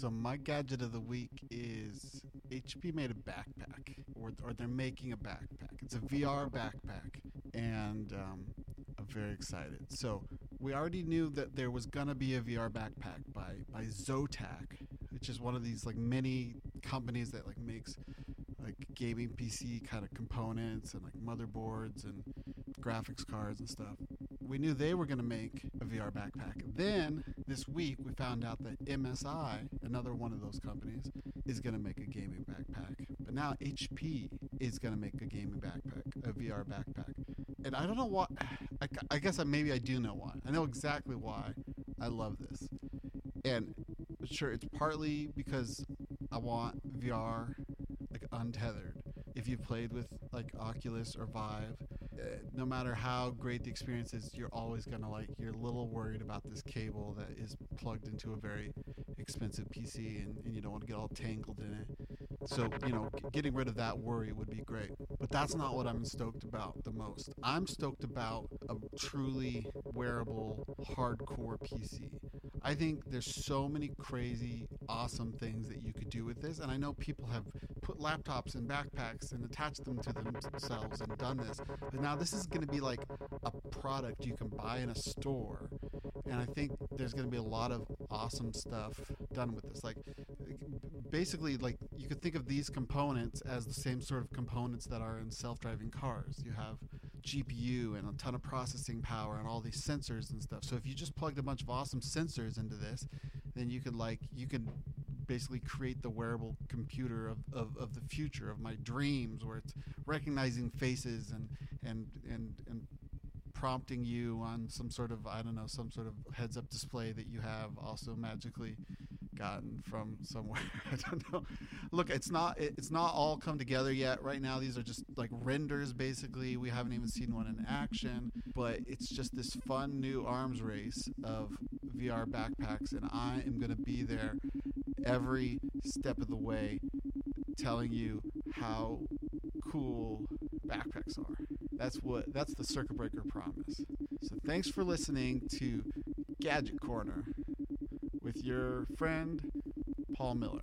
So my gadget of the week is HP made a backpack, or, or they're making a backpack. It's a VR backpack, and um, I'm very excited. So we already knew that there was gonna be a VR backpack by by Zotac, which is one of these like many companies that like makes like gaming PC kind of components and like motherboards and graphics cards and stuff. We knew they were going to make a VR backpack. Then this week we found out that MSI, another one of those companies, is going to make a gaming backpack. But now HP is going to make a gaming backpack, a VR backpack. And I don't know why. I, I guess I, maybe I do know why. I know exactly why I love this. And sure, it's partly because I want VR like untethered. If you've played with like Oculus or Vive, no matter how great the experience is, you're always gonna like you're a little worried about this cable that is plugged into a very expensive PC, and, and you don't want to get all tangled in it. So you know, getting rid of that worry would be great. But that's not what I'm stoked about the most. I'm stoked about a truly wearable, hardcore PC. I think there's so many crazy, awesome things that you could do with this, and I know people have put laptops in backpacks and attached them to themselves and done this. But now this is going to be like a product you can buy in a store, and I think there's going to be a lot of awesome stuff done with this. Like basically, like you could think of these components as the same sort of components that are in self-driving cars. You have GPU and a ton of processing power and all these sensors and stuff. So if you just plugged a bunch of awesome sensors into this, then you could like you could basically create the wearable computer of, of, of the future of my dreams where it's recognizing faces and and and and prompting you on some sort of I don't know some sort of heads up display that you have also magically gotten from somewhere. I don't know. Look it's not it- it's not all come together yet. Right now these are just like renders basically. We haven't even seen one in action. But it's just this fun new arms race of VR backpacks and I am going to be there every step of the way telling you how cool backpacks are. That's what that's the circuit breaker promise. So thanks for listening to gadget corner with your friend paul miller